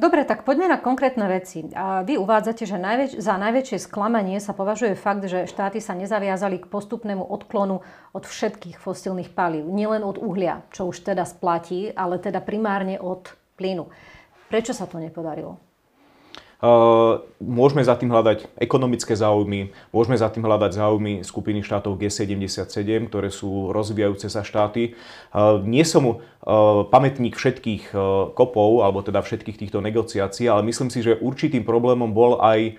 Dobre, tak poďme na konkrétne veci. Vy uvádzate, že najväč- za najväčšie sklamanie sa považuje fakt, že štáty sa nezaviazali k postupnému odklonu od všetkých fosílnych palív. Nielen od uhlia, čo už teda splatí, ale teda primárne od plynu. Prečo sa to nepodarilo? Môžeme za tým hľadať ekonomické záujmy, môžeme za tým hľadať záujmy skupiny štátov G77, ktoré sú rozvíjajúce sa štáty. Nie som pamätník všetkých kopov, alebo teda všetkých týchto negociácií, ale myslím si, že určitým problémom bol aj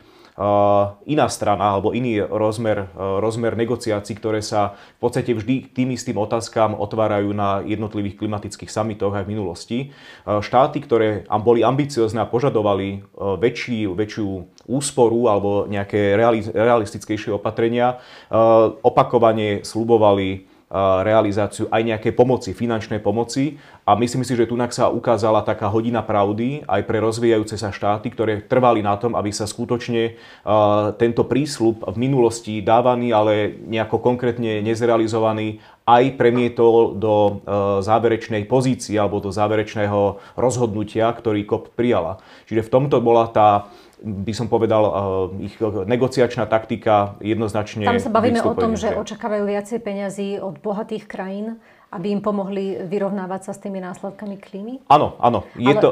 iná strana alebo iný rozmer, rozmer negociácií, ktoré sa v podstate vždy tým istým otázkam otvárajú na jednotlivých klimatických samitoch aj v minulosti. Štáty, ktoré boli ambiciozne a požadovali väčší, väčšiu úsporu alebo nejaké realistickejšie opatrenia, opakovane slubovali realizáciu aj nejaké pomoci, finančnej pomoci. A myslím si, že tu sa ukázala taká hodina pravdy aj pre rozvíjajúce sa štáty, ktoré trvali na tom, aby sa skutočne tento prísľub v minulosti dávaný, ale nejako konkrétne nezrealizovaný, aj premietol do záverečnej pozície alebo do záverečného rozhodnutia, ktorý COP prijala. Čiže v tomto bola tá by som povedal, eh, ich negociačná taktika jednoznačne... Tam sa bavíme o tom, že očakávajú viacej peňazí od bohatých krajín, aby im pomohli vyrovnávať sa s tými následkami klímy? Áno, áno. Je Ale... to,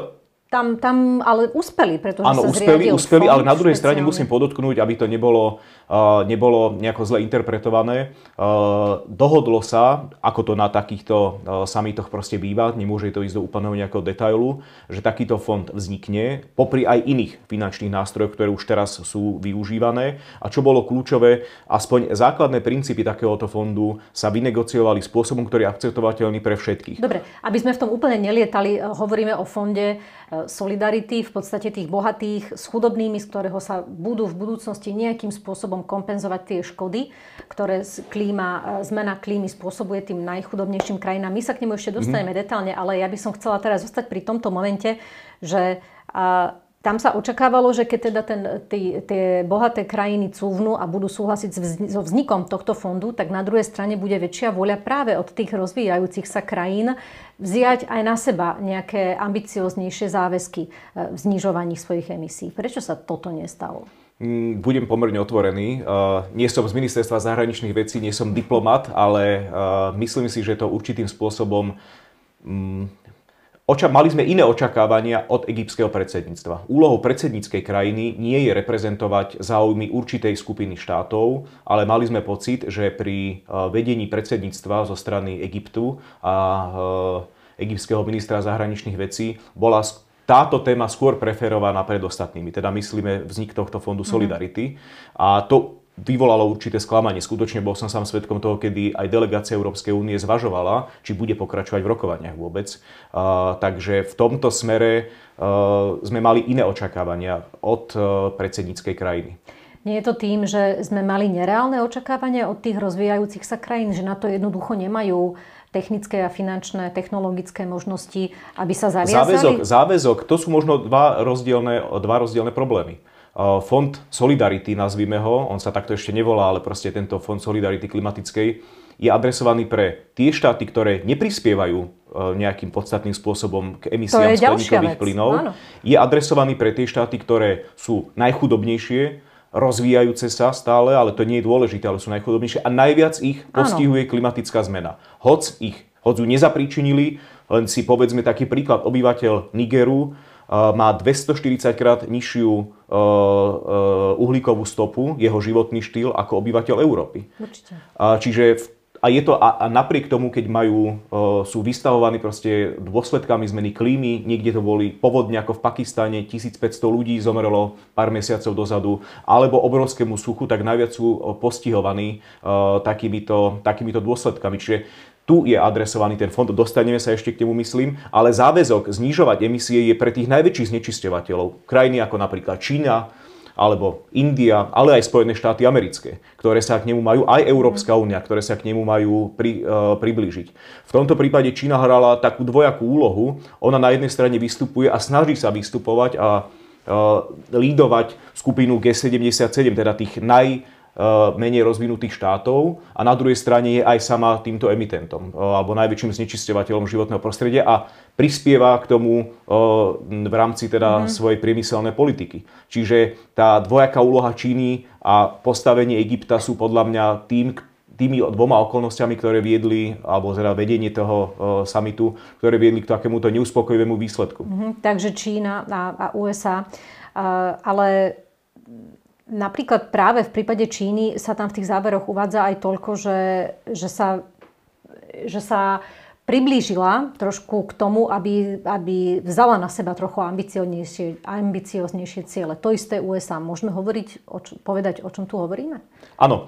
tam, tam ale uspeli, pretože Áno, sa uspeli, uspeli, ale na druhej strane musím podotknúť, aby to nebolo, uh, nebolo nejako zle interpretované. Uh, dohodlo sa, ako to na takýchto uh, samitoch proste býva, nemôže to ísť do úplného nejakého detailu, že takýto fond vznikne, popri aj iných finančných nástrojov, ktoré už teraz sú využívané. A čo bolo kľúčové, aspoň základné princípy takéhoto fondu sa vynegociovali spôsobom, ktorý je akceptovateľný pre všetkých. Dobre, aby sme v tom úplne nelietali, hovoríme o fonde solidarity, v podstate tých bohatých s chudobnými, z ktorého sa budú v budúcnosti nejakým spôsobom kompenzovať tie škody, ktoré klíma, e, zmena klímy spôsobuje tým najchudobnejším krajinám. My sa k nemu ešte dostaneme mm. detálne, ale ja by som chcela teraz zostať pri tomto momente, že tam sa očakávalo, že keď teda ten, tí, tie bohaté krajiny cúvnu a budú súhlasiť so vznikom tohto fondu, tak na druhej strane bude väčšia voľa práve od tých rozvíjajúcich sa krajín vziať aj na seba nejaké ambicioznejšie záväzky v znižovaní svojich emisí. Prečo sa toto nestalo? Mm, budem pomerne otvorený. Nie som z ministerstva zahraničných vecí, nie som diplomat, ale myslím si, že to určitým spôsobom mm, Oča- mali sme iné očakávania od egyptského predsedníctva. Úlohou predsedníckej krajiny nie je reprezentovať záujmy určitej skupiny štátov, ale mali sme pocit, že pri e, vedení predsedníctva zo strany Egyptu a e, egyptského ministra zahraničných vecí bola táto téma skôr preferovaná pred ostatnými. Teda myslíme vznik tohto fondu mhm. Solidarity. Mm-hmm. A to vyvolalo určité sklamanie. Skutočne bol som sám svetkom toho, kedy aj delegácia Európskej únie zvažovala, či bude pokračovať v rokovaniach vôbec. Uh, takže v tomto smere uh, sme mali iné očakávania od uh, predsedníckej krajiny. Nie je to tým, že sme mali nereálne očakávania od tých rozvíjajúcich sa krajín, že na to jednoducho nemajú technické a finančné, technologické možnosti, aby sa zaviazali? Záväzok, záväzok to sú možno dva rozdielne, dva rozdielne problémy. Fond Solidarity, nazvime ho, on sa takto ešte nevolá, ale proste tento Fond Solidarity klimatickej je adresovaný pre tie štáty, ktoré neprispievajú e, nejakým podstatným spôsobom k emisiám skleníkových plynov. Áno. Je adresovaný pre tie štáty, ktoré sú najchudobnejšie, rozvíjajúce sa stále, ale to nie je dôležité, ale sú najchudobnejšie a najviac ich postihuje Áno. klimatická zmena. Hoc ich, hoc ju nezapríčinili, len si povedzme taký príklad, obyvateľ Nigeru má 240 krát nižšiu e, e, uhlíkovú stopu, jeho životný štýl, ako obyvateľ Európy. Určite. Čiže a je to a, a napriek tomu, keď majú, e, sú vystavovaní proste dôsledkami zmeny klímy, niekde to boli povodne ako v Pakistane, 1500 ľudí zomrelo pár mesiacov dozadu, alebo obrovskému suchu, tak najviac sú postihovaní uh, takýmito, takýmito dôsledkami. Čiže tu je adresovaný ten fond, dostaneme sa ešte k nemu, myslím, ale záväzok znižovať emisie je pre tých najväčších znečisťovateľov. Krajiny ako napríklad Čína, alebo India, ale aj Spojené štáty americké, ktoré sa k nemu majú, aj Európska únia, ktoré sa k nemu majú pri, uh, priblížiť. V tomto prípade Čína hrala takú dvojakú úlohu. Ona na jednej strane vystupuje a snaží sa vystupovať a uh, lídovať skupinu G77, teda tých naj, menej rozvinutých štátov a na druhej strane je aj sama týmto emitentom alebo najväčším znečisťovateľom životného prostredia a prispieva k tomu v rámci teda mm-hmm. svojej priemyselnej politiky. Čiže tá dvojaká úloha Číny a postavenie Egypta sú podľa mňa tým, tými dvoma okolnostiami, ktoré viedli, alebo teda vedenie toho samitu, ktoré viedli k takémuto neuspokojivému výsledku. Mm-hmm, takže Čína a, a USA. Ale Napríklad práve v prípade Číny sa tam v tých záveroch uvádza aj toľko, že, že, sa, že sa priblížila trošku k tomu, aby, aby vzala na seba trochu ambicioznejšie, ambicioznejšie ciele. To isté USA. Môžeme hovoriť, o čo, povedať, o čom tu hovoríme? Áno.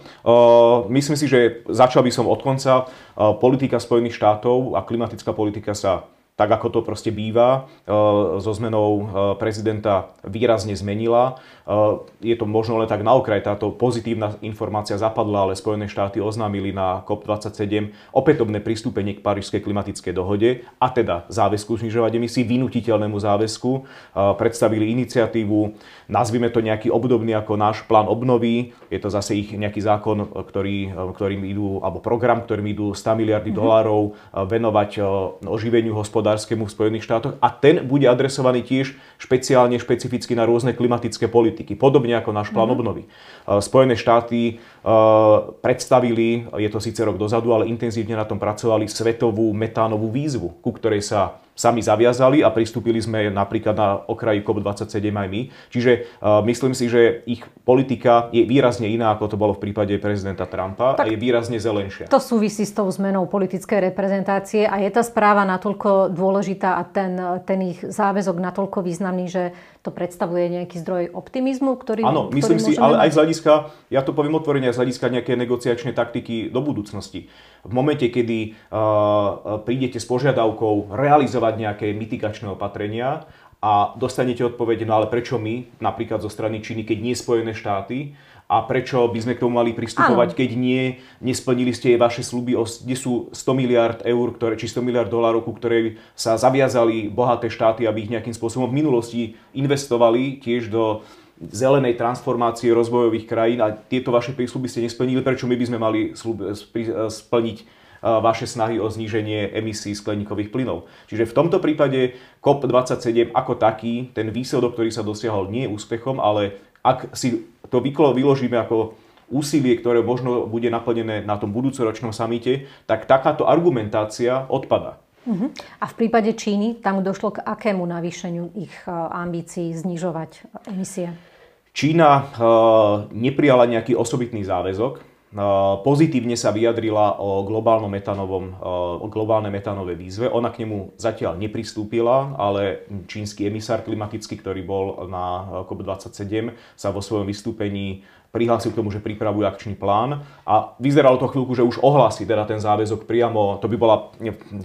Myslím si, že začal by som od konca. Politika Spojených štátov a klimatická politika sa tak ako to proste býva, e, so zmenou e, prezidenta výrazne zmenila. E, je to možno len tak na okraj, táto pozitívna informácia zapadla, ale Spojené štáty oznámili na COP27 opätovné pristúpenie k Parížskej klimatickej dohode a teda záväzku znižovať emisí, vynutiteľnému záväzku. Predstavili iniciatívu, nazvime to nejaký obdobný ako náš plán obnovy. Je to zase ich nejaký zákon, ktorý, ktorým idú, alebo program, ktorým idú 100 miliardy mm-hmm. dolárov venovať oživeniu hospodárstva hospodárskemu v Spojených štátoch a ten bude adresovaný tiež špeciálne, špecificky na rôzne klimatické politiky, podobne ako náš plán mm-hmm. obnovy. Spojené štáty predstavili, je to síce rok dozadu, ale intenzívne na tom pracovali svetovú metánovú výzvu, ku ktorej sa sami zaviazali a pristúpili sme napríklad na okraji COP27 aj my. Čiže uh, myslím si, že ich politika je výrazne iná, ako to bolo v prípade prezidenta Trumpa tak a je výrazne zelenšia. To súvisí s tou zmenou politickej reprezentácie a je tá správa natoľko dôležitá a ten, ten ich záväzok natoľko významný, že to predstavuje nejaký zdroj optimizmu, ktorý Áno, myslím si, ale aj z hľadiska, ja to poviem otvorene, z hľadiska nejaké negociačnej taktiky do budúcnosti. V momente, kedy uh, prídete s požiadavkou realizovať nejaké mitigačné opatrenia a dostanete odpoveď, no ale prečo my, napríklad zo strany Číny, keď nie Spojené štáty, a prečo by sme k tomu mali pristupovať, Áno. keď nie, nesplnili ste vaše sluby, kde sú 100 miliard eur, ktoré, či 100 miliard dolárov, ku ktorej sa zaviazali bohaté štáty, aby ich nejakým spôsobom v minulosti investovali tiež do zelenej transformácie rozvojových krajín a tieto vaše prísľuby ste nesplnili, prečo my by sme mali splniť vaše snahy o zníženie emisí skleníkových plynov. Čiže v tomto prípade COP27 ako taký, ten výsledok, ktorý sa dosiahol, nie je úspechom, ale ak si to vyložíme ako úsilie, ktoré možno bude naplnené na tom budúcoročnom samite, tak takáto argumentácia odpada. Uh-huh. A v prípade Číny tam došlo k akému navýšeniu ich e, ambícií znižovať emisie? Čína uh, neprijala nejaký osobitný záväzok. Pozitívne sa vyjadrila o, globálnom metanovom, o globálnej metánovej výzve. Ona k nemu zatiaľ nepristúpila, ale čínsky emisár klimatický, ktorý bol na COP27, sa vo svojom vystúpení prihlásil k tomu, že pripravuje akčný plán a vyzeralo to chvíľku, že už ohlási teda ten záväzok priamo, to by bola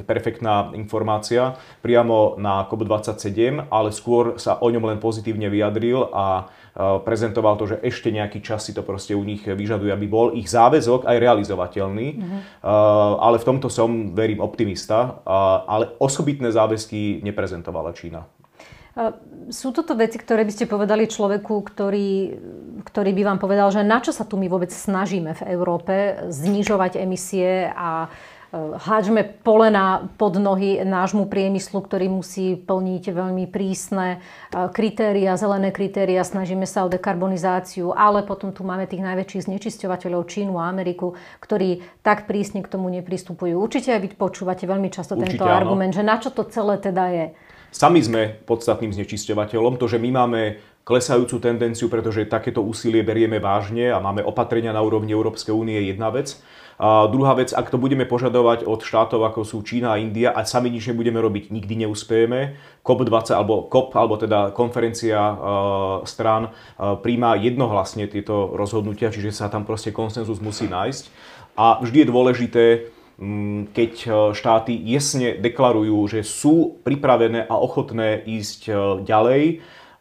perfektná informácia, priamo na COP27, ale skôr sa o ňom len pozitívne vyjadril a prezentoval to, že ešte nejaký čas si to proste u nich vyžaduje, aby bol ich záväzok aj realizovateľný. Mm-hmm. Ale v tomto som, verím, optimista. Ale osobitné záväzky neprezentovala Čína. Sú toto veci, ktoré by ste povedali človeku, ktorý, ktorý by vám povedal, že na čo sa tu my vôbec snažíme v Európe znižovať emisie a e, háďme polena pod nohy nášmu priemyslu, ktorý musí plniť veľmi prísne e, kritéria, zelené kritéria, snažíme sa o dekarbonizáciu, ale potom tu máme tých najväčších znečisťovateľov Čínu a Ameriku, ktorí tak prísne k tomu nepristupujú. Určite aj vy počúvate veľmi často Určite tento áno. argument, že na čo to celé teda je. Sami sme podstatným znečisťovateľom. To, že my máme klesajúcu tendenciu, pretože takéto úsilie berieme vážne a máme opatrenia na úrovni Európskej únie, je jedna vec. Druhá vec, ak to budeme požadovať od štátov, ako sú Čína a India a sami nič nebudeme robiť, nikdy neúspejeme. COP20 alebo COP, alebo teda konferencia uh, strán uh, príjma jednohlasne tieto rozhodnutia, čiže sa tam proste konsenzus musí nájsť. A vždy je dôležité Mm, keď e, štáty jasne deklarujú, že sú pripravené a ochotné ísť e, ďalej,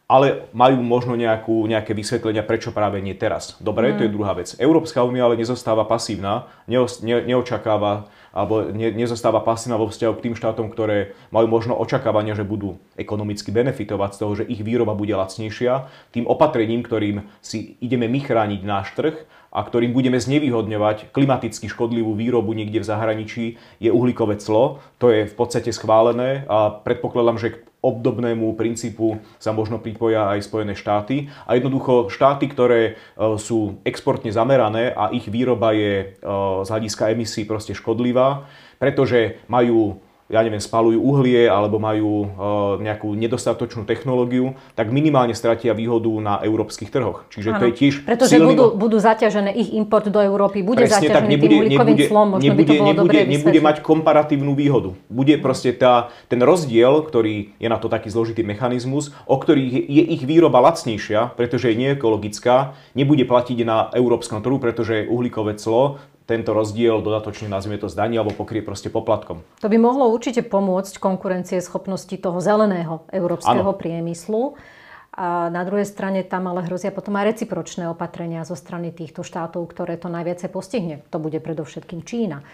ale majú možno nejakú, nejaké vysvetlenia, prečo práve nie teraz. Dobre, mm. to je druhá vec. Európska únia ale nezostáva pasívna, ne, ne, neočakáva alebo ne, nezostáva pasívna vo vzťahu k tým štátom, ktoré majú možno očakávania, že budú ekonomicky benefitovať z toho, že ich výroba bude lacnejšia, tým opatrením, ktorým si ideme my chrániť náš trh a ktorým budeme znevýhodňovať klimaticky škodlivú výrobu niekde v zahraničí, je uhlíkové clo. To je v podstate schválené a predpokladám, že obdobnému princípu sa možno pripoja aj Spojené štáty. A jednoducho štáty, ktoré e, sú exportne zamerané a ich výroba je e, z hľadiska emisí proste škodlivá, pretože majú ja neviem, spalujú uhlie alebo majú e, nejakú nedostatočnú technológiu, tak minimálne stratia výhodu na európskych trhoch. Čiže ano. to je tiež Pretože silný... budú, budú zaťažené, ich import do Európy bude Presne, zaťažený tak nebude, tým uhlíkovým nebude, clom, možno nebude, by to bolo nebude, nebude mať komparatívnu výhodu. Bude proste tá, ten rozdiel, ktorý je na to taký zložitý mechanizmus, o ktorých je ich výroba lacnejšia, pretože je neekologická, nebude platiť na európskom trhu, pretože uhlíkové clo tento rozdiel dodatočne nazvime to zdaní alebo pokrie proste poplatkom. To by mohlo určite pomôcť konkurencie schopnosti toho zeleného európskeho ano. priemyslu. A na druhej strane tam ale hrozia potom aj recipročné opatrenia zo strany týchto štátov, ktoré to najviacej postihne. To bude predovšetkým Čína.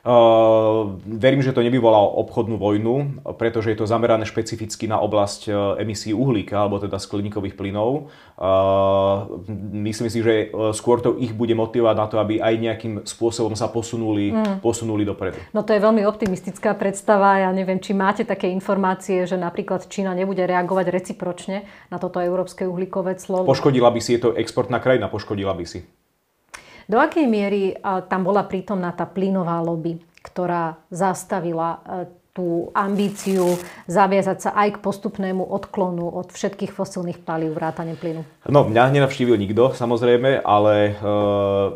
Uh, verím, že to nevyvolá obchodnú vojnu, pretože je to zamerané špecificky na oblasť uh, emisí uhlíka, alebo teda skleníkových plynov. Uh, myslím si, že skôr to ich bude motivovať na to, aby aj nejakým spôsobom sa posunuli, mm. posunuli dopredu. No to je veľmi optimistická predstava. Ja neviem, či máte také informácie, že napríklad Čína nebude reagovať recipročne na toto európske uhlíkové clo. Poškodila by si, je to exportná krajina, poškodila by si. Do akej miery tam bola prítomná tá plynová lobby, ktorá zastavila e, tú ambíciu zaviazať sa aj k postupnému odklonu od všetkých fosílnych palív vrátane plynu? No, mňa nenavštívil nikto, samozrejme, ale e,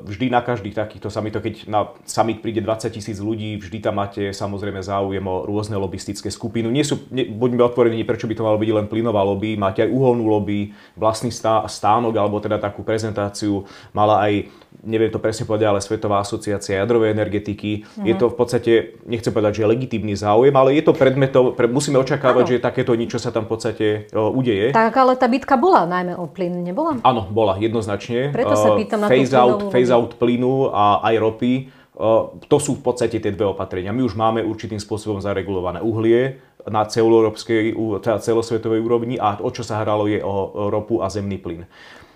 vždy na každých takýchto samitoch, keď na summit príde 20 tisíc ľudí, vždy tam máte samozrejme záujem o rôzne lobistické skupiny. Nie sú, ne, buďme otvorení, prečo by to malo byť len plynová lobby, máte aj uholnú lobby, vlastný stá, stánok, alebo teda takú prezentáciu mala aj neviem to presne povedať, ale Svetová asociácia jadrovej energetiky. Mm. Je to v podstate, nechcem povedať, že legitímny záujem, ale je to predmetov, pre, musíme očakávať, ano. že takéto niečo sa tam v podstate o, udeje. Tak ale tá bitka bola najmä o plyn, nebola? Áno, bola, jednoznačne. Preto sa pýtam na phase out, phase out plynu a aj ropy. To sú v podstate tie dve opatrenia. My už máme určitým spôsobom zaregulované uhlie na celoeurópskej, teda celosvetovej úrovni a o čo sa hralo je o ropu a zemný plyn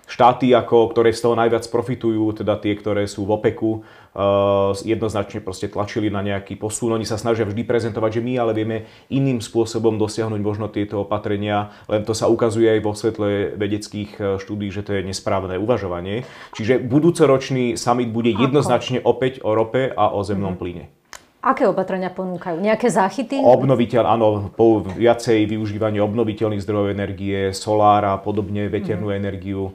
štáty, ako, ktoré z toho najviac profitujú, teda tie, ktoré sú v OPEKu, uh, jednoznačne proste tlačili na nejaký posun. Oni sa snažia vždy prezentovať, že my ale vieme iným spôsobom dosiahnuť možno tieto opatrenia, len to sa ukazuje aj vo svetle vedeckých eh, štúdí, že to je nesprávne uvažovanie. Čiže budúcoročný summit bude jednoznačne opäť o rope a o zemnom mm-hmm. plyne. Aké opatrenia ponúkajú? Nejaké záchyty? Obnoviteľ, áno, po viacej využívanie obnoviteľných zdrojov energie, solára, podobne, veternú mm. energiu,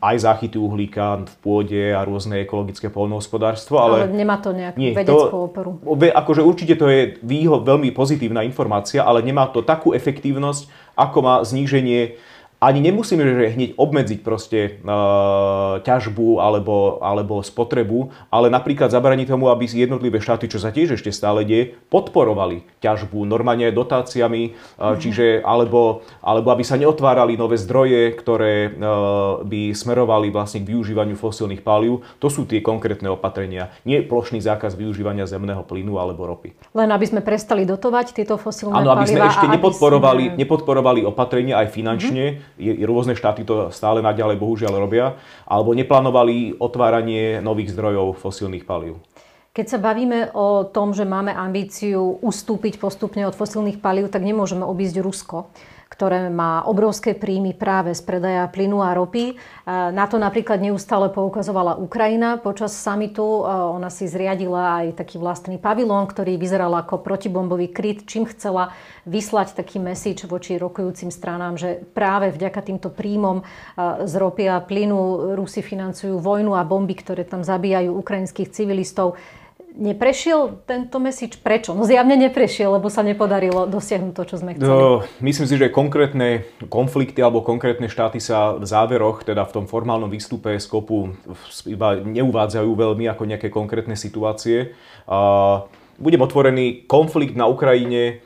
aj záchyty uhlíka v pôde a rôzne ekologické polnohospodárstvo. Ale, ale nemá to nejakú nie, vedeckú oporu. Akože určite to je výho, veľmi pozitívna informácia, ale nemá to takú efektívnosť, ako má zníženie ani nemusíme že hneď obmedziť proste uh, ťažbu alebo, alebo spotrebu, ale napríklad zabraniť tomu, aby si jednotlivé štáty, čo sa tiež ešte stále deje, podporovali ťažbu normálne dotáciami, uh, čiže alebo, alebo aby sa neotvárali nové zdroje, ktoré uh, by smerovali vlastne k využívaniu fosílnych palív. To sú tie konkrétne opatrenia. Nie plošný zákaz využívania zemného plynu alebo ropy. Len aby sme prestali dotovať tieto fosílne Áno, aby sme ešte nepodporovali, sme... nepodporovali opatrenia aj finančne, mm-hmm rôzne štáty to stále naďalej bohužiaľ robia, alebo neplánovali otváranie nových zdrojov fosílnych palív. Keď sa bavíme o tom, že máme ambíciu ustúpiť postupne od fosílnych palív, tak nemôžeme obísť Rusko ktoré má obrovské príjmy práve z predaja plynu a ropy. E, na to napríklad neustále poukazovala Ukrajina počas samitu. E, ona si zriadila aj taký vlastný pavilón, ktorý vyzeral ako protibombový kryt, čím chcela vyslať taký message voči rokujúcim stranám, že práve vďaka týmto príjmom e, z ropy a plynu Rusi financujú vojnu a bomby, ktoré tam zabíjajú ukrajinských civilistov neprešiel tento mesič? Prečo? No zjavne neprešiel, lebo sa nepodarilo dosiahnuť to, čo sme chceli. No, myslím si, že konkrétne konflikty alebo konkrétne štáty sa v záveroch, teda v tom formálnom výstupe z kopu iba neuvádzajú veľmi ako nejaké konkrétne situácie. Budem otvorený, konflikt na Ukrajine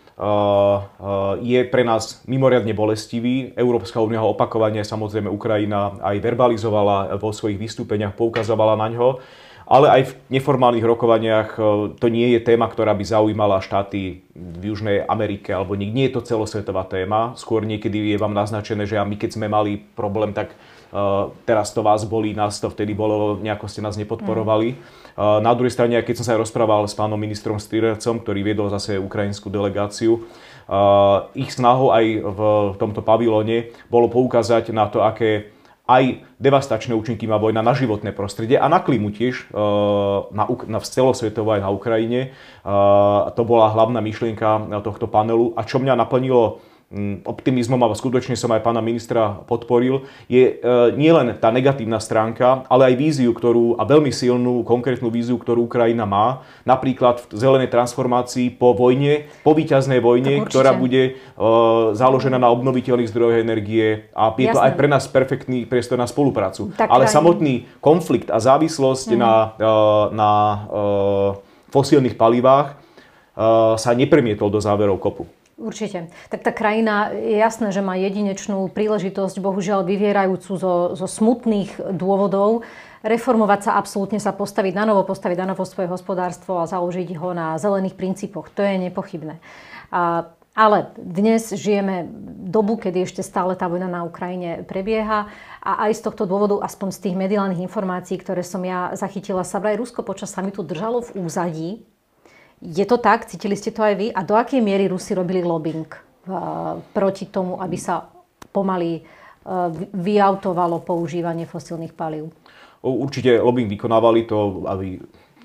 je pre nás mimoriadne bolestivý. Európska únia ho opakovane, samozrejme Ukrajina aj verbalizovala vo svojich vystúpeniach, poukazovala na ňo ale aj v neformálnych rokovaniach to nie je téma, ktorá by zaujímala štáty v Južnej Amerike alebo nik. Nie je to celosvetová téma. Skôr niekedy je vám naznačené, že a my keď sme mali problém, tak teraz to vás bolí, nás to vtedy bolo, nejako ste nás nepodporovali. Mm. Na druhej strane, keď som sa aj rozprával s pánom ministrom Stýrercom, ktorý viedol zase ukrajinskú delegáciu, ich snahou aj v tomto pavilóne bolo poukázať na to, aké aj devastačné účinky má vojna na životné prostredie a na klimu tiež, na, na celosvetovo aj na Ukrajine. To bola hlavná myšlienka tohto panelu. A čo mňa naplnilo optimizmom a skutočne som aj pána ministra podporil, je e, nielen tá negatívna stránka, ale aj víziu, ktorú, a veľmi silnú, konkrétnu víziu, ktorú Ukrajina má, napríklad v zelenej transformácii po vojne, po víťaznej vojne, ktorá bude uh, založená na obnoviteľných zdrojoch energie a je Jasné. to aj pre nás perfektný priestor na spoluprácu. Tak ale krajine. samotný konflikt a závislosť mm. na, uh, na fosílnych palivách sa nepremietol do záverov kopu. Určite. Tak tá krajina je jasné, že má jedinečnú príležitosť, bohužiaľ vyvierajúcu zo, zo smutných dôvodov, reformovať sa absolútne, sa postaviť na novo, postaviť na novo svoje hospodárstvo a založiť ho na zelených princípoch. To je nepochybné. A, ale dnes žijeme dobu, kedy ešte stále tá vojna na Ukrajine prebieha a aj z tohto dôvodu, aspoň z tých mediálnych informácií, ktoré som ja zachytila, sa vraj Rusko počas samitu držalo v úzadí je to tak? Cítili ste to aj vy? A do akej miery Rusi robili lobbying uh, proti tomu, aby sa pomaly uh, vyautovalo používanie fosílnych palív? Určite lobbying vykonávali to, aby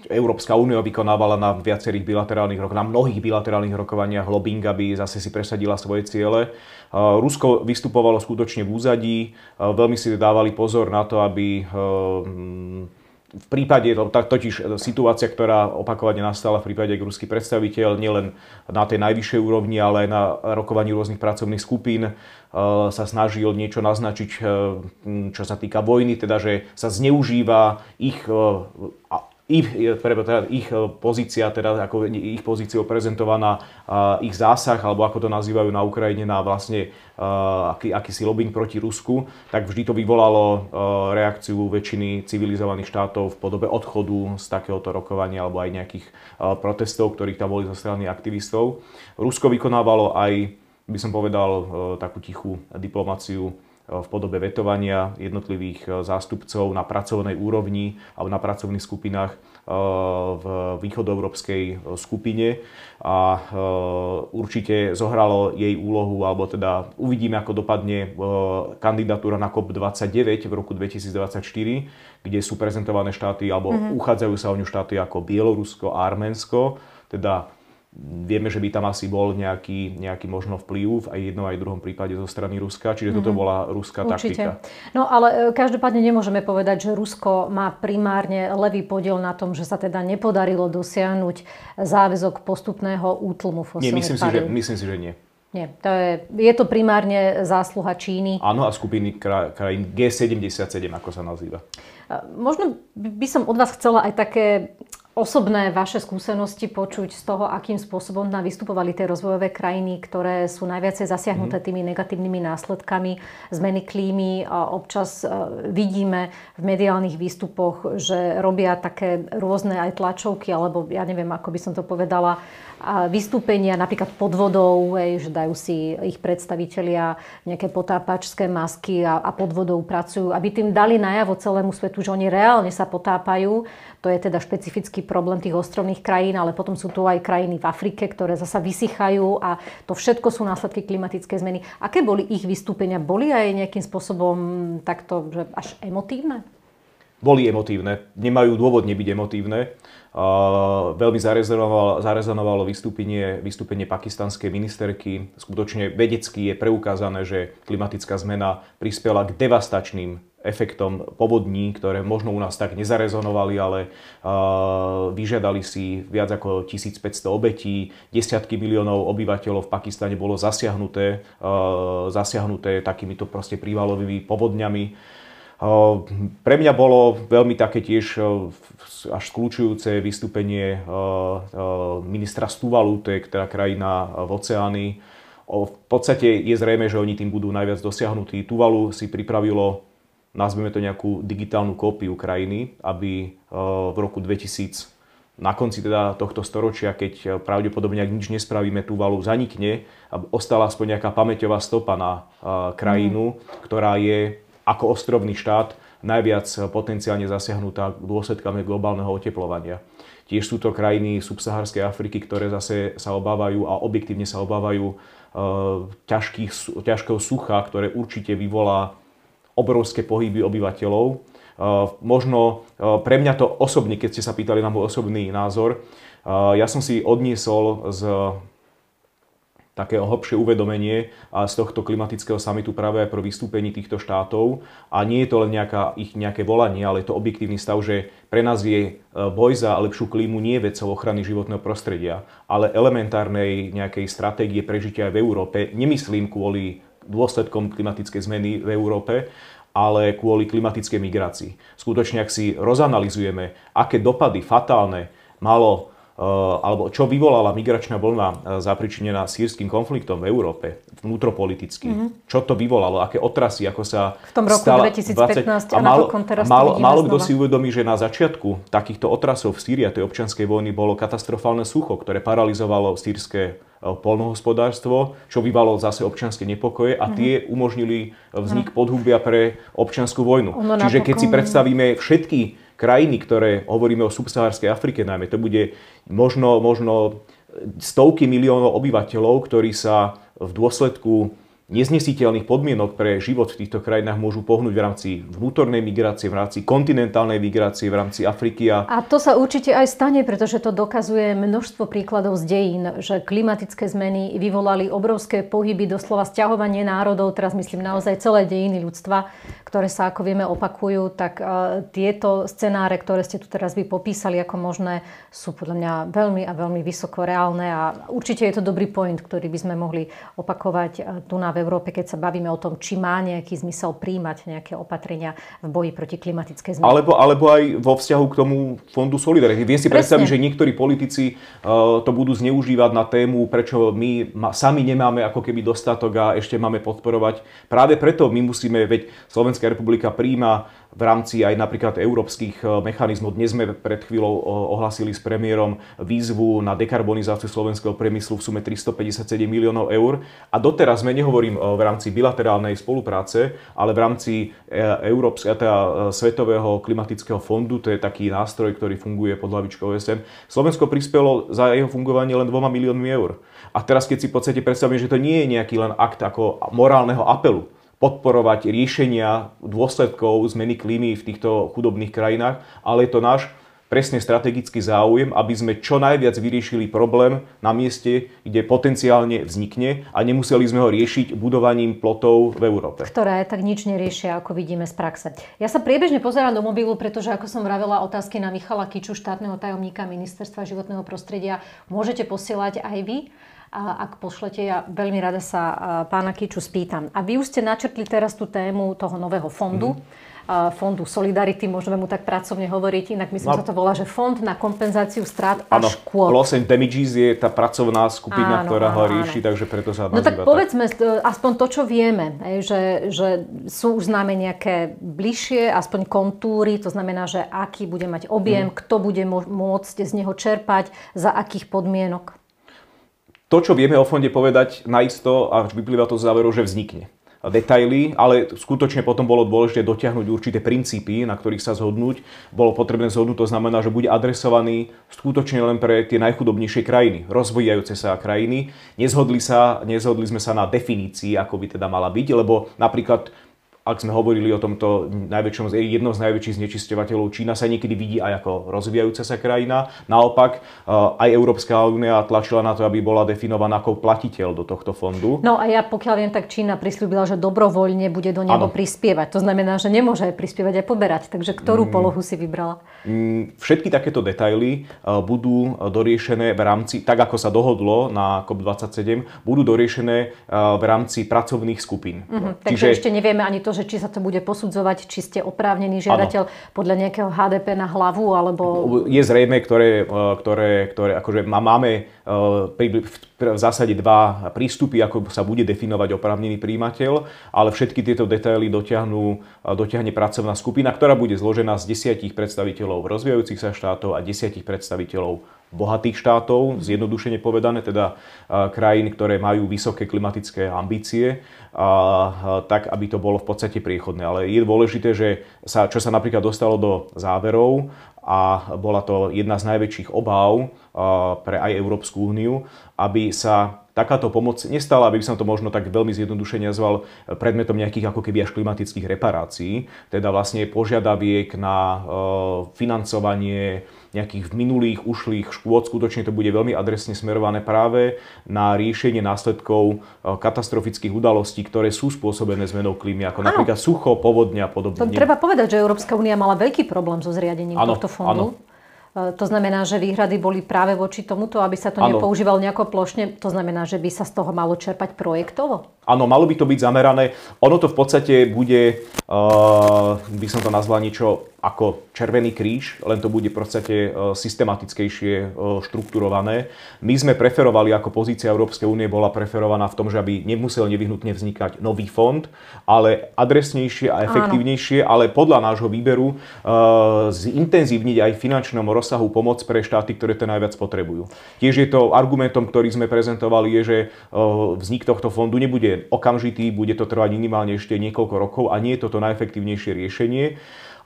Európska únia vykonávala na viacerých bilaterálnych rokoch, na mnohých bilaterálnych rokovaniach lobbying, aby zase si presadila svoje ciele. Uh, Rusko vystupovalo skutočne v úzadí, veľmi si dávali pozor na to, aby v prípade, totiž e, situácia, ktorá opakovane nastala v prípade, ak ruský predstaviteľ nielen na tej najvyššej úrovni, ale aj na rokovaní rôznych pracovných skupín e, sa snažil niečo naznačiť, e, čo sa týka vojny, teda že sa zneužíva ich ich, teda ich e, pozícia, teda ako ich pozíciou prezentovaná, ich zásah, alebo ako to nazývajú na Ukrajine, na vlastne e, aký, akýsi lobbying proti Rusku, tak vždy to vyvolalo e, reakciu väčšiny civilizovaných štátov v podobe odchodu z takéhoto rokovania alebo aj nejakých protestov, ktorých tam boli zo strany aktivistov. Rusko vykonávalo aj, by som povedal, takú tichú diplomáciu v podobe vetovania jednotlivých e, zástupcov na pracovnej úrovni alebo na pracovných skupinách e, v východoeurópskej skupine a určite zohralo jej úlohu, alebo teda uvidíme, ako dopadne kandidatúra na COP29 v roku 2024, kde sú prezentované štáty, alebo mm-hmm. uchádzajú sa o ňu štáty ako Bielorusko a Arménsko, teda Vieme, že by tam asi bol nejaký, nejaký možno vplyv aj v jednom aj druhom prípade zo strany Ruska, čiže toto mhm. bola ruská Určite. taktika. No ale e, každopádne nemôžeme povedať, že Rusko má primárne levý podiel na tom, že sa teda nepodarilo dosiahnuť záväzok postupného útlmu fosílnych Nie, myslím si, že, myslím si, že nie. Nie, to je, je to primárne zásluha Číny. Áno, a skupiny krajín G77, ako sa nazýva. Možno by som od vás chcela aj také osobné vaše skúsenosti počuť z toho, akým spôsobom nám vystupovali tie rozvojové krajiny, ktoré sú najviacej zasiahnuté mhm. tými negatívnymi následkami zmeny klímy. Občas e, vidíme v mediálnych výstupoch, že robia také rôzne aj tlačovky, alebo ja neviem, ako by som to povedala, vystúpenia napríklad pod vodou, že dajú si ich predstavitelia nejaké potápačské masky a, a pod vodou pracujú, aby tým dali najavo celému svetu, že oni reálne sa potápajú. To je teda špecifický problém tých ostrovných krajín, ale potom sú tu aj krajiny v Afrike, ktoré zasa vysychajú a to všetko sú následky klimatickej zmeny. Aké boli ich vystúpenia? Boli aj nejakým spôsobom takto že až emotívne? Boli emotívne. Nemajú dôvod nebyť emotívne. Veľmi zarezonovalo, vystúpenie, vystúpenie pakistanskej ministerky. Skutočne vedecky je preukázané, že klimatická zmena prispela k devastačným efektom povodní, ktoré možno u nás tak nezarezonovali, ale vyžiadali si viac ako 1500 obetí. Desiatky miliónov obyvateľov v Pakistane bolo zasiahnuté, uh, zasiahnuté takýmito proste prívalovými povodňami. Pre mňa bolo veľmi také tiež až skľúčujúce vystúpenie ministra Stuvalu, to je teda krajina v oceány. V podstate je zrejme, že oni tým budú najviac dosiahnutí. Tuvalu si pripravilo nazveme to nejakú digitálnu kópiu krajiny, aby v roku 2000 na konci teda tohto storočia, keď pravdepodobne, ak nič nespravíme, tú valu zanikne, ostala aspoň nejaká pamäťová stopa na krajinu, mm. ktorá je ako ostrovný štát najviac potenciálne zasiahnutá dôsledkami globálneho oteplovania. Tiež sú to krajiny subsaharskej Afriky, ktoré zase sa obávajú a objektívne sa obávajú ťažkých, ťažkého sucha, ktoré určite vyvolá obrovské pohyby obyvateľov. Možno pre mňa to osobne, keď ste sa pýtali na môj osobný názor, ja som si odniesol z takého hlbšie uvedomenie z tohto klimatického samitu práve aj pro vystúpení týchto štátov. A nie je to len nejaká, ich nejaké volanie, ale je to objektívny stav, že pre nás je e, boj za lepšiu klímu nie vecou ochrany životného prostredia, ale elementárnej nejakej stratégie prežitia aj v Európe. Nemyslím kvôli dôsledkom klimatickej zmeny v Európe, ale kvôli klimatickej migrácii. Skutočne, ak si rozanalizujeme, aké dopady fatálne malo alebo čo vyvolala migračná vlna eh, zapričinená sírským konfliktom v Európe, vnútropoliticky. Mm-hmm. Čo to vyvolalo, aké otrasy, ako sa V tom roku stala 2015 20, a, málo, teraz málo, málo kto si uvedomí, že na začiatku takýchto otrasov v Sýrii a tej občianskej vojny bolo katastrofálne sucho, ktoré paralizovalo sírske eh, polnohospodárstvo, čo vyvalo zase občianske nepokoje a mm-hmm. tie umožnili vznik podhubia pre občianskú vojnu. Ono Čiže keď si predstavíme všetky krajiny, ktoré hovoríme o subsahárskej Afrike najmä, to bude možno, možno stovky miliónov obyvateľov, ktorí sa v dôsledku neznesiteľných podmienok pre život v týchto krajinách môžu pohnúť v rámci vnútornej migrácie, v rámci kontinentálnej migrácie, v rámci Afriky. A... a to sa určite aj stane, pretože to dokazuje množstvo príkladov z dejín, že klimatické zmeny vyvolali obrovské pohyby, doslova stiahovanie národov, teraz myslím naozaj celé dejiny ľudstva, ktoré sa ako vieme opakujú, tak uh, tieto scenáre, ktoré ste tu teraz vy popísali ako možné, sú podľa mňa veľmi a veľmi vysoko reálne a určite je to dobrý point, ktorý by sme mohli opakovať uh, tu na Európe, keď sa bavíme o tom, či má nejaký zmysel príjmať nejaké opatrenia v boji proti klimatickej zmene. Alebo, alebo aj vo vzťahu k tomu fondu Solidarity. Viem si Presne. predstaviť, že niektorí politici uh, to budú zneužívať na tému, prečo my ma, sami nemáme ako keby dostatok a ešte máme podporovať. Práve preto my musíme, veď Slovenská republika príjma v rámci aj napríklad európskych e, mechanizmov. Dnes sme pred chvíľou ohlasili s premiérom výzvu na dekarbonizáciu slovenského priemyslu v sume 357 miliónov eur. A doteraz sme, nehovorím e, v rámci bilaterálnej spolupráce, ale v rámci e, Európs- teda Svetového klimatického fondu, to je taký nástroj, ktorý funguje pod hlavičkou OSN, Slovensko prispelo za jeho fungovanie len 2 miliónmi eur. A teraz, keď si v podstate predstavíme, že to nie je nejaký len akt ako morálneho apelu, podporovať riešenia dôsledkov zmeny klímy v týchto chudobných krajinách, ale je to náš presne strategický záujem, aby sme čo najviac vyriešili problém na mieste, kde potenciálne vznikne a nemuseli sme ho riešiť budovaním plotov v Európe. Ktoré tak nič neriešia, ako vidíme z praxe. Ja sa priebežne pozerám do mobilu, pretože ako som vravela otázky na Michala Kiču, štátneho tajomníka Ministerstva životného prostredia, môžete posielať aj vy. A ak pošlete, ja veľmi rada sa pána Kiču spýtam. A vy už ste načrtli teraz tú tému toho nového fondu. Mm-hmm fondu Solidarity, môžeme mu tak pracovne hovoriť, inak myslím, no, sa to volá, že fond na kompenzáciu strát a škôd. Loss and Damages je tá pracovná skupina, áno, ktorá áno, ho rieši, áno. takže preto sa No tak povedzme tak. aspoň to, čo vieme, že, že sú už známe nejaké bližšie, aspoň kontúry, to znamená, že aký bude mať objem, mm. kto bude môcť z neho čerpať, za akých podmienok to, čo vieme o fonde povedať naisto a vyplýva to z záveru, že vznikne detaily, ale skutočne potom bolo dôležité dotiahnuť určité princípy, na ktorých sa zhodnúť. Bolo potrebné zhodnúť, to znamená, že bude adresovaný skutočne len pre tie najchudobnejšie krajiny, rozvíjajúce sa krajiny. Nezhodli, sa, nezhodli sme sa na definícii, ako by teda mala byť, lebo napríklad ak sme hovorili o tomto najväčšom, jednom z najväčších znečisťovateľov, Čína sa niekedy vidí aj ako rozvíjajúca sa krajina. Naopak, eh, aj Európska únia tlačila na to, aby bola definovaná ako platiteľ do tohto fondu. No a ja pokiaľ viem, tak Čína prislúbila, že dobrovoľne bude do neho prispievať. To znamená, že nemôže aj prispievať aj poberať. Takže ktorú mm. polohu si vybrala? Mm, všetky takéto detaily eh, budú doriešené v rámci, tak ako sa dohodlo na COP27, budú doriešené eh, v rámci pracovných skupín. Mm-hmm, takže Čiže, ešte nevieme ani to, to, že či sa to bude posudzovať, či ste oprávnený žiadateľ ano. podľa nejakého HDP na hlavu, alebo... Je zrejme, ktoré, ktoré, ktoré akože máme pri, v zásade dva prístupy, ako sa bude definovať oprávnený príjimateľ, ale všetky tieto detaily dotiahnu, dotiahne pracovná skupina, ktorá bude zložená z desiatich predstaviteľov rozvíjajúcich sa štátov a desiatich predstaviteľov bohatých štátov, zjednodušene povedané, teda krajín, ktoré majú vysoké klimatické ambície, a, tak aby to bolo v podstate priechodné. Ale je dôležité, že sa, čo sa napríklad dostalo do záverov a bola to jedna z najväčších obáv pre aj Európsku úniu, aby sa takáto pomoc nestala, aby som to možno tak veľmi zjednodušene nazval predmetom nejakých ako keby až klimatických reparácií, teda vlastne požiadaviek na financovanie nejakých minulých ušlých škôd. Skutočne to bude veľmi adresne smerované práve na riešenie následkov e, katastrofických udalostí, ktoré sú spôsobené zmenou klímy, ako ano. napríklad sucho, povodňa a podobne. To treba povedať, že Európska únia mala veľký problém so zriadením ano, tohto fondu. Ano. E, to znamená, že výhrady boli práve voči tomuto, aby sa to ano. nepoužívalo nejako plošne. To znamená, že by sa z toho malo čerpať projektovo? Áno, malo by to byť zamerané. Ono to v podstate bude, uh, by som to nazval niečo ako Červený kríž, len to bude v podstate uh, systematickejšie uh, štrukturované. My sme preferovali, ako pozícia Európskej únie bola preferovaná v tom, že aby nemusel nevyhnutne vznikať nový fond, ale adresnejšie a efektívnejšie, Áno. ale podľa nášho výberu uh, zintenzívniť aj finančnom rozsahu pomoc pre štáty, ktoré to najviac potrebujú. Tiež je to argumentom, ktorý sme prezentovali, je, že vznik tohto fondu nebude okamžitý, bude to trvať minimálne ešte niekoľko rokov a nie je toto najefektívnejšie riešenie.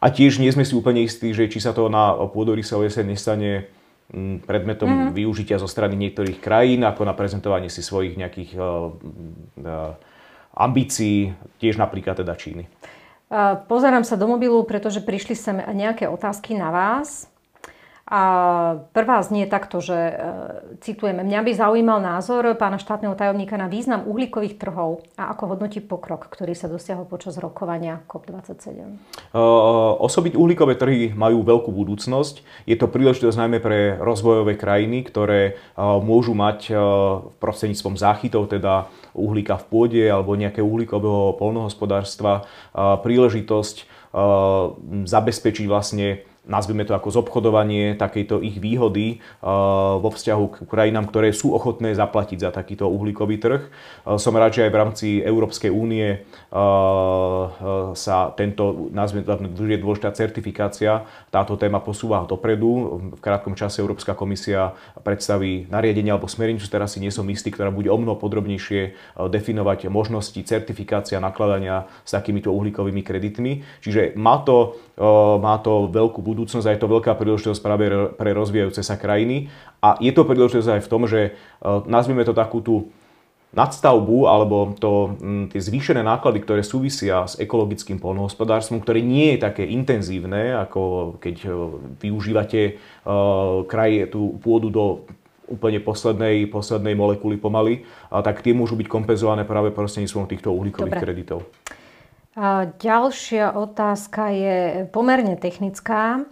A tiež nie sme si úplne istí, že či sa to na pôdoryse OSN nestane mm, predmetom mm-hmm. využitia zo strany niektorých krajín, ako na prezentovanie si svojich nejakých uh, uh, ambícií, tiež napríklad teda Číny. Pozerám sa do mobilu, pretože prišli sem nejaké otázky na vás. A prvá znie takto, že e, citujeme, mňa by zaujímal názor pána štátneho tajomníka na význam uhlíkových trhov a ako hodnotí pokrok, ktorý sa dosiahol počas rokovania COP27. Uh, osobiť uhlíkové trhy majú veľkú budúcnosť. Je to príležitosť najmä pre rozvojové krajiny, ktoré uh, môžu mať prostredníctvom záchytov, teda uhlíka v pôde alebo nejakého uhlíkového polnohospodárstva, príležitosť zabezpečiť vlastne nazvime to ako zobchodovanie takejto ich výhody eh, vo vzťahu k krajinám, ktoré sú ochotné zaplatiť za takýto uhlíkový trh. Eh, som rád, že aj v rámci Európskej únie eh, sa tento, nazvime to, je dôležitá certifikácia, táto téma posúva dopredu. V krátkom čase Európska komisia predstaví nariadenie alebo smernicu, teraz si nie som istý, ktorá bude o mnoho podrobnejšie definovať možnosti certifikácia nakladania s takýmito uhlíkovými kreditmi. Čiže má to, má to veľkú budúcnosť budúcnosť a je to veľká príležitosť práve pre rozvíjajúce sa krajiny. A je to príležitosť aj v tom, že e, nazvime to takú tú nadstavbu alebo to, tie zvýšené náklady, ktoré súvisia s ekologickým polnohospodárstvom, ktoré nie je také intenzívne, ako keď e, využívate uh, kraj, tú pôdu do úplne poslednej, poslednej molekuly pomaly, tak tie môžu byť kompenzované práve prostredníctvom týchto uhlíkových Dobre. kreditov. Ďalšia otázka je pomerne technická.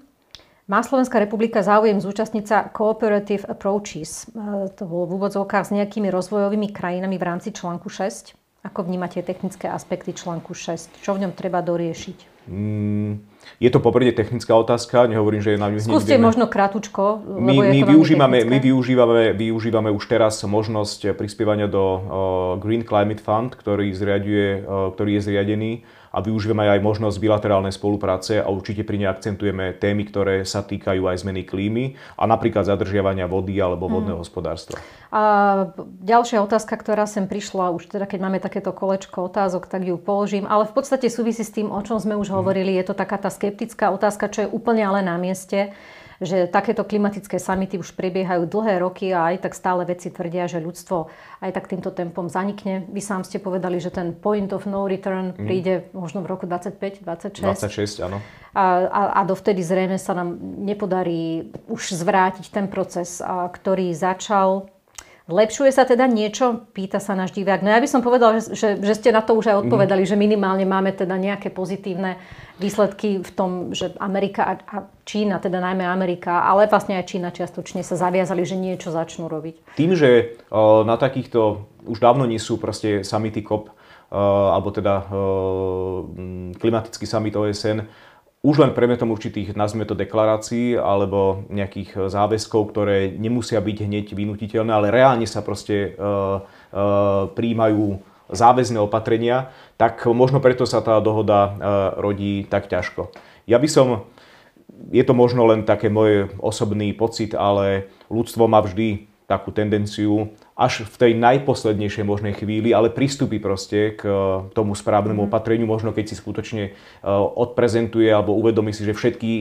Má Slovenská republika záujem zúčastniť sa Cooperative Approaches, e, to bolo v úvodzovkách s nejakými rozvojovými krajinami v rámci článku 6? Ako vnímate technické aspekty článku 6? Čo v ňom treba doriešiť? Mm, je to popredne technická otázka, nehovorím, že je na ňu Skúste vieme. možno krátko, my, my, využívame, my využívame, využívame už teraz možnosť prispievania do uh, Green Climate Fund, ktorý, zriaduje, uh, ktorý je zriadený a využívame aj možnosť bilaterálnej spolupráce a určite pri nej akcentujeme témy, ktoré sa týkajú aj zmeny klímy a napríklad zadržiavania vody alebo hmm. vodného hmm. hospodárstva. A ďalšia otázka, ktorá sem prišla, už teda keď máme takéto kolečko otázok, tak ju položím, ale v podstate súvisí s tým, o čom sme už hmm. hovorili. Je to taká tá skeptická otázka, čo je úplne ale na mieste že takéto klimatické samity už prebiehajú dlhé roky a aj tak stále veci tvrdia, že ľudstvo aj tak týmto tempom zanikne. Vy sám ste povedali, že ten point of no return mm. príde možno v roku 25, 26. 26, áno. A, a, a dovtedy zrejme sa nám nepodarí už zvrátiť ten proces, a, ktorý začal Lepšuje sa teda niečo? Pýta sa náš divák. No ja by som povedal, že, že, že ste na to už aj odpovedali, mm. že minimálne máme teda nejaké pozitívne výsledky v tom, že Amerika a Čína, teda najmä Amerika, ale vlastne aj Čína čiastočne sa zaviazali, že niečo začnú robiť. Tým, že na takýchto už dávno nie sú proste samity COP, alebo teda klimatický summit OSN, už len predmetom určitých, nazvime to deklarácií alebo nejakých záväzkov, ktoré nemusia byť hneď vynutiteľné, ale reálne sa proste uh, uh, príjmajú záväzné opatrenia, tak možno preto sa tá dohoda uh, rodí tak ťažko. Ja by som, je to možno len také môj osobný pocit, ale ľudstvo má vždy takú tendenciu až v tej najposlednejšej možnej chvíli, ale pristúpi proste k eh, tomu správnemu mhm. opatreniu, možno keď si skutočne eh, odprezentuje alebo uvedomí si, že všetky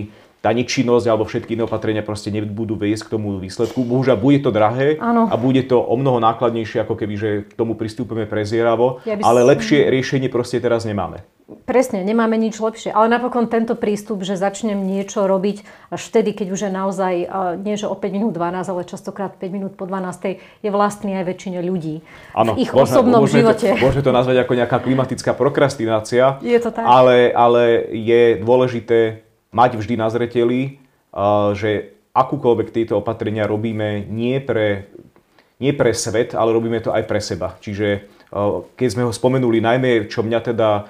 tá nečinnosť alebo všetky iné opatrenia proste nebudú viesť k tomu výsledku. Bohužiaľ, bude to drahé ano. a bude to o mnoho nákladnejšie, ako keby, že k tomu pristúpime prezieravo, ja ale lepšie riešenie proste teraz nemáme. Presne, nemáme nič lepšie. Ale napokon tento prístup, že začnem niečo robiť až vtedy, keď už je naozaj, nie že o 5 minút 12, ale častokrát 5 minút po 12, je vlastný aj väčšine ľudí. Áno, v ich môžeme, osobnom môžeme živote. To, môžeme to nazvať ako nejaká klimatická prokrastinácia. Je to tak. Ale, ale je dôležité mať vždy na zreteli, že akúkoľvek tieto opatrenia robíme nie pre, nie pre svet, ale robíme to aj pre seba. Čiže keď sme ho spomenuli, najmä čo mňa teda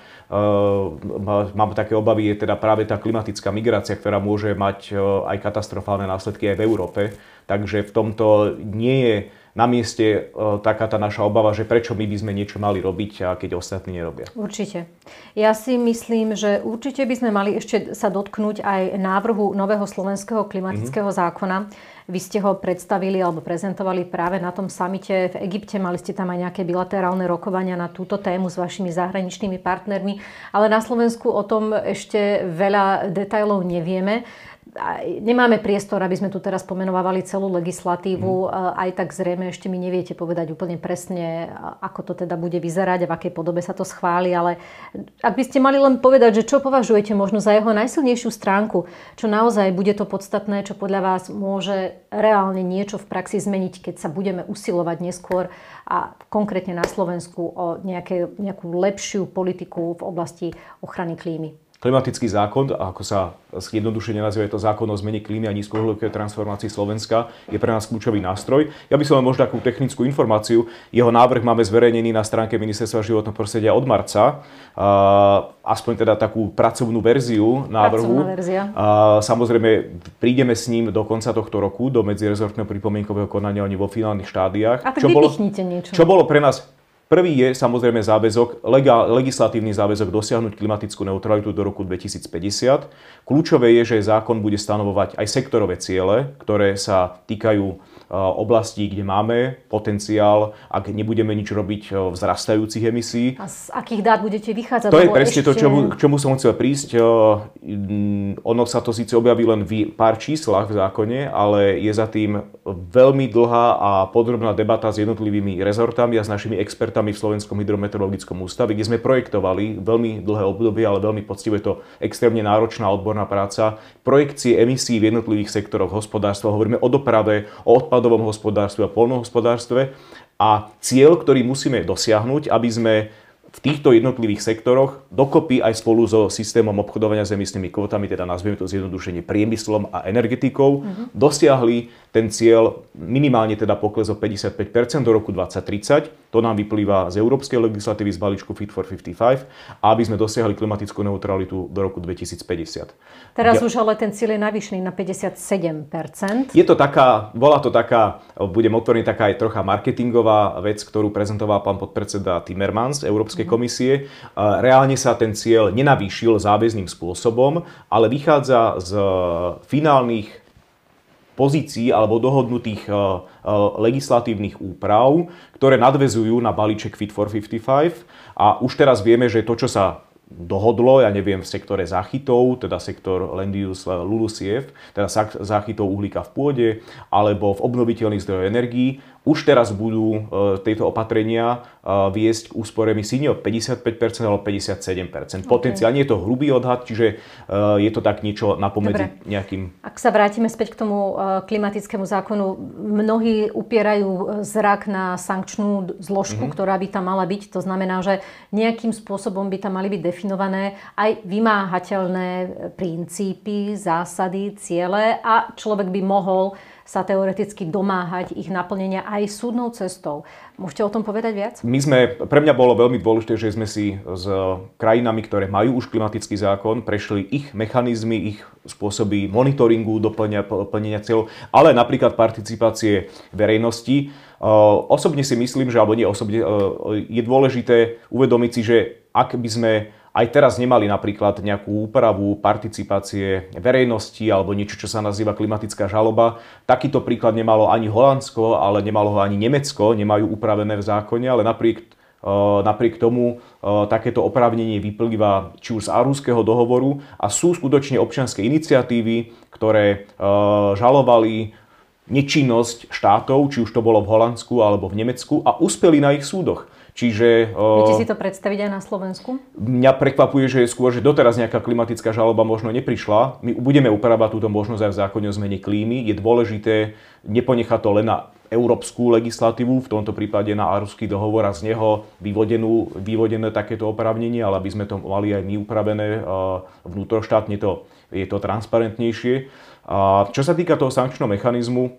mám také obavy, je teda práve tá klimatická migrácia, ktorá môže mať aj katastrofálne následky aj v Európe. Takže v tomto nie je na mieste taká tá naša obava, že prečo my by sme niečo mali robiť, a keď ostatní nerobia. Určite. Ja si myslím, že určite by sme mali ešte sa dotknúť aj návrhu nového slovenského klimatického mm-hmm. zákona. Vy ste ho predstavili alebo prezentovali práve na tom samite v Egypte. Mali ste tam aj nejaké bilaterálne rokovania na túto tému s vašimi zahraničnými partnermi, ale na Slovensku o tom ešte veľa detajlov nevieme nemáme priestor, aby sme tu teraz pomenovávali celú legislatívu. Mm. Aj tak zrejme ešte mi neviete povedať úplne presne, ako to teda bude vyzerať a v akej podobe sa to schváli. Ale ak by ste mali len povedať, že čo považujete možno za jeho najsilnejšiu stránku, čo naozaj bude to podstatné, čo podľa vás môže reálne niečo v praxi zmeniť, keď sa budeme usilovať neskôr a konkrétne na Slovensku o nejaké, nejakú lepšiu politiku v oblasti ochrany klímy. Klimatický zákon, ako sa zjednodušene nazýva, je to zákon o zmene klímy a nízkohľukovej transformácii Slovenska, je pre nás kľúčový nástroj. Ja by som len možno takú technickú informáciu. Jeho návrh máme zverejnený na stránke Ministerstva životného prostredia od marca. Aspoň teda takú pracovnú verziu návrhu. verzia. Samozrejme, prídeme s ním do konca tohto roku, do medzirezortného pripomienkového konania, oni vo finálnych štádiách. A tak čo bolo, niečo. Čo bolo pre nás Prvý je samozrejme záväzok, legislatívny záväzok dosiahnuť klimatickú neutralitu do roku 2050. Kľúčové je, že zákon bude stanovovať aj sektorové ciele, ktoré sa týkajú oblastí, kde máme potenciál, ak nebudeme nič robiť v vzrastajúcich emisí. A z akých dát budete vychádzať? To je presne ešte... to, čomu, k čomu som chcel prísť. Ono sa to síce objaví len v pár číslach v zákone, ale je za tým veľmi dlhá a podrobná debata s jednotlivými rezortami a s našimi expertami v Slovenskom hydrometeorologickom ústave, kde sme projektovali veľmi dlhé obdobie, ale veľmi poctivé to extrémne náročná odborná práca, projekcie emisí v jednotlivých sektoroch hospodárstva. Hovoríme o doprave, o odpadu odpadovom hospodárstve a polnohospodárstve a cieľ, ktorý musíme dosiahnuť, aby sme v týchto jednotlivých sektoroch dokopy aj spolu so systémom obchodovania s emisnými kvotami, teda nazvieme to zjednodušenie priemyslom a energetikou, uh-huh. dosiahli ten cieľ minimálne teda pokles o 55% do roku 2030. To nám vyplýva z európskej legislatívy z balíčku Fit for 55 a aby sme dosiahli klimatickú neutralitu do roku 2050. Teraz ja, už ale ten cieľ je navýšený na 57%. Je to taká, bola to taká, budem otvorený, taká aj trocha marketingová vec, ktorú prezentoval pán podpredseda Timmermans Európskej Európskej komisie. Reálne sa ten cieľ nenavýšil záväzným spôsobom, ale vychádza z finálnych pozícií alebo dohodnutých legislatívnych úprav, ktoré nadvezujú na balíček Fit for 55 a už teraz vieme, že to, čo sa dohodlo, ja neviem, v sektore záchytov, teda sektor land use LULUCF, teda záchytov uhlíka v pôde, alebo v obnoviteľných zdrojoch energií, už teraz budú e, tieto opatrenia e, viesť k úspore emisí nie o 55% alebo 57%. Potenciálne je to hrubý odhad, čiže e, je to tak niečo napomedzi Dobre. nejakým... Ak sa vrátime späť k tomu klimatickému zákonu, mnohí upierajú zrak na sankčnú zložku, mm-hmm. ktorá by tam mala byť. To znamená, že nejakým spôsobom by tam mali byť definované aj vymáhateľné princípy, zásady, ciele a človek by mohol sa teoreticky domáhať ich naplnenia aj súdnou cestou. Môžete o tom povedať viac? My sme, pre mňa bolo veľmi dôležité, že sme si s krajinami, ktoré majú už klimatický zákon, prešli ich mechanizmy, ich spôsoby monitoringu, doplnenia, plnenia cieľov, ale napríklad participácie verejnosti. Osobne si myslím, že, alebo nie osobne, je dôležité uvedomiť si, že ak by sme aj teraz nemali napríklad nejakú úpravu participácie verejnosti alebo niečo, čo sa nazýva klimatická žaloba. Takýto príklad nemalo ani Holandsko, ale nemalo ho ani Nemecko, nemajú upravené v zákone, ale napriek e, Napriek tomu e, takéto oprávnenie vyplýva či už z Arúského dohovoru a sú skutočne občianske iniciatívy, ktoré e, žalovali nečinnosť štátov, či už to bolo v Holandsku alebo v Nemecku a uspeli na ich súdoch. Čiže... Viete si to predstaviť aj na Slovensku? Mňa prekvapuje, že skôr, že doteraz nejaká klimatická žaloba možno neprišla. My budeme upravať túto možnosť aj v zákone o zmene klímy. Je dôležité neponechať to len na európsku legislatívu, v tomto prípade na Aarhuský dohovor a z neho vyvodenú, vyvodené takéto oprávnenie, ale aby sme to mali aj my upravené vnútroštátne, to, je to transparentnejšie. A čo sa týka toho sankčného mechanizmu,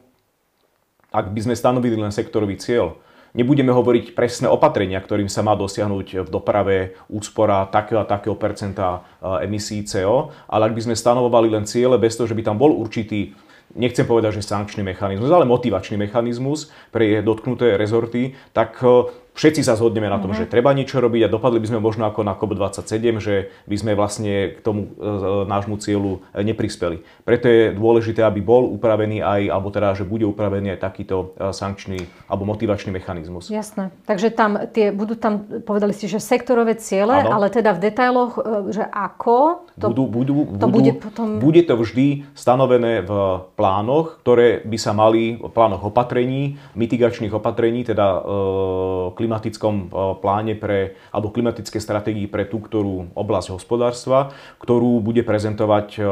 ak by sme stanovili len sektorový cieľ, Nebudeme hovoriť presné opatrenia, ktorým sa má dosiahnuť v doprave úspora takého a takého percenta eh, emisí CO, ale ak by sme stanovovali len ciele bez toho, že by tam bol určitý nechcem povedať, že sankčný mechanizmus, ale motivačný mechanizmus pre dotknuté rezorty, tak eh, všetci sa zhodneme na tom, mm-hmm. že treba niečo robiť a dopadli by sme možno ako na COP27, že by sme vlastne k tomu e, nášmu cieľu e, neprispeli. Preto je dôležité, aby bol upravený aj, alebo teda, že bude upravený aj takýto e, sankčný alebo motivačný mechanizmus. Jasné. Takže tam tie, budú tam, povedali ste, že sektorové ciele, ano. ale teda v detailoch, e, že ako to, budú, budú, to budú, bude potom... Bude to vždy stanovené v plánoch, ktoré by sa mali, v plánoch opatrení, mitigačných opatrení, teda e, klimatickom eh, pláne pre, alebo klimatické stratégii pre tú ktorú oblasť hospodárstva, ktorú bude prezentovať eh,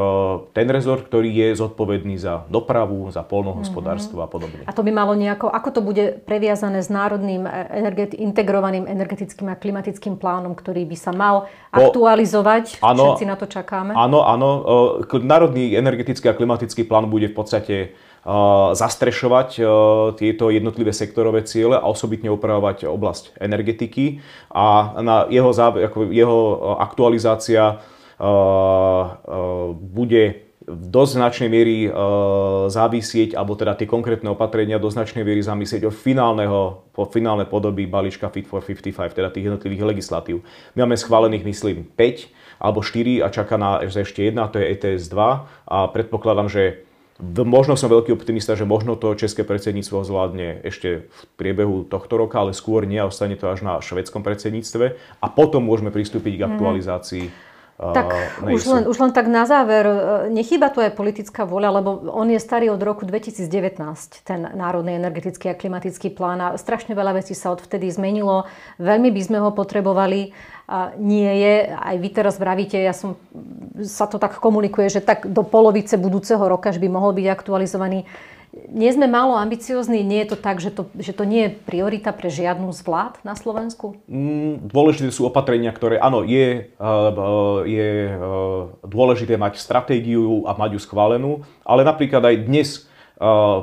ten rezort, ktorý je zodpovedný za dopravu, za polnohospodárstvo mm-hmm. a podobne. A to by malo nejako, ako to bude previazané s národným eh, energeti- integrovaným energetickým a klimatickým plánom, ktorý by sa mal aktualizovať? Áno, Všetci na to čakáme. Áno, áno. Národný energetický a klimatický plán bude v podstate zastrešovať tieto jednotlivé sektorové ciele a osobitne upravovať oblasť energetiky a na jeho, jeho aktualizácia bude v dosť značnej miery závisieť, alebo teda tie konkrétne opatrenia do značnej miery zamyslieť od finálneho, po finálnej podoby balíčka Fit for 55, teda tých jednotlivých legislatív. My máme schválených, myslím, 5 alebo 4 a čaká na ešte jedna, to je ETS 2 a predpokladám, že Možno som veľký optimista, že možno to české predsedníctvo zvládne ešte v priebehu tohto roka, ale skôr nie a ostane to až na švedskom predsedníctve a potom môžeme pristúpiť k mhm. aktualizácii tak už len, už len tak na záver, e, nechýba tu aj politická voľa, lebo on je starý od roku 2019, ten Národný energetický a klimatický plán a strašne veľa vecí sa odvtedy zmenilo. Veľmi by sme ho potrebovali. A nie je, aj vy teraz vravíte, ja som, sa to tak komunikuje, že tak do polovice budúceho roka by mohol byť aktualizovaný nie sme málo ambiciozní, nie je to tak, že to, že to nie je priorita pre žiadnu z vlád na Slovensku? Mm, dôležité sú opatrenia, ktoré, áno, je, uh, je uh, dôležité mať stratégiu a mať ju schválenú, ale napríklad aj dnes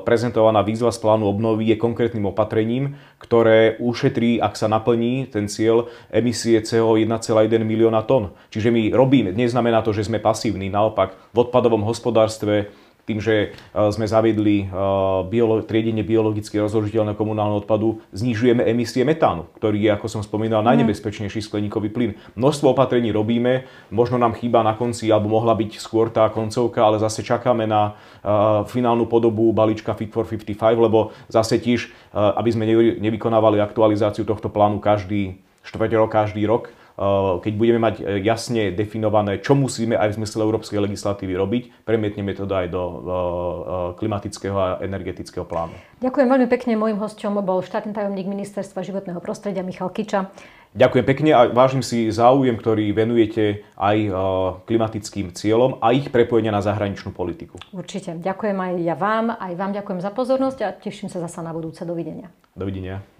prezentovaná výzva z plánu obnovy je konkrétnym opatrením, ktoré ušetrí, ak sa naplní ten cieľ emisie CO 1,1 milióna tón. Čiže my robíme, neznamená to, že sme pasívni, naopak v odpadovom hospodárstve tým, že e, sme zaviedli e, biolo- triedenie biologicky rozložiteľného komunálneho odpadu, znižujeme emisie metánu, ktorý je, ako som spomínal, mhm. najnebezpečnejší skleníkový plyn. Množstvo opatrení robíme, možno nám chýba na konci, alebo mohla byť skôr tá koncovka, ale zase čakáme na e, finálnu podobu balíčka Fit for 55, lebo zase tiež, aby sme nevykonávali aktualizáciu tohto plánu každý štvrť rok, každý rok, keď budeme mať eh, jasne definované, čo musíme aj v zmysle európskej legislatívy robiť, premietneme to aj do eh, klimatického a energetického plánu. Ďakujem veľmi pekne. Mojím hostom bol štátny tajomník Ministerstva životného prostredia Michal Kiča. Ďakujem pekne a vážim si záujem, ktorý venujete aj klimatickým cieľom a ich prepojenia na zahraničnú politiku. Určite. Ďakujem aj ja vám, aj vám ďakujem za pozornosť a teším sa zasa na budúce. Dovidenia. Dovidenia.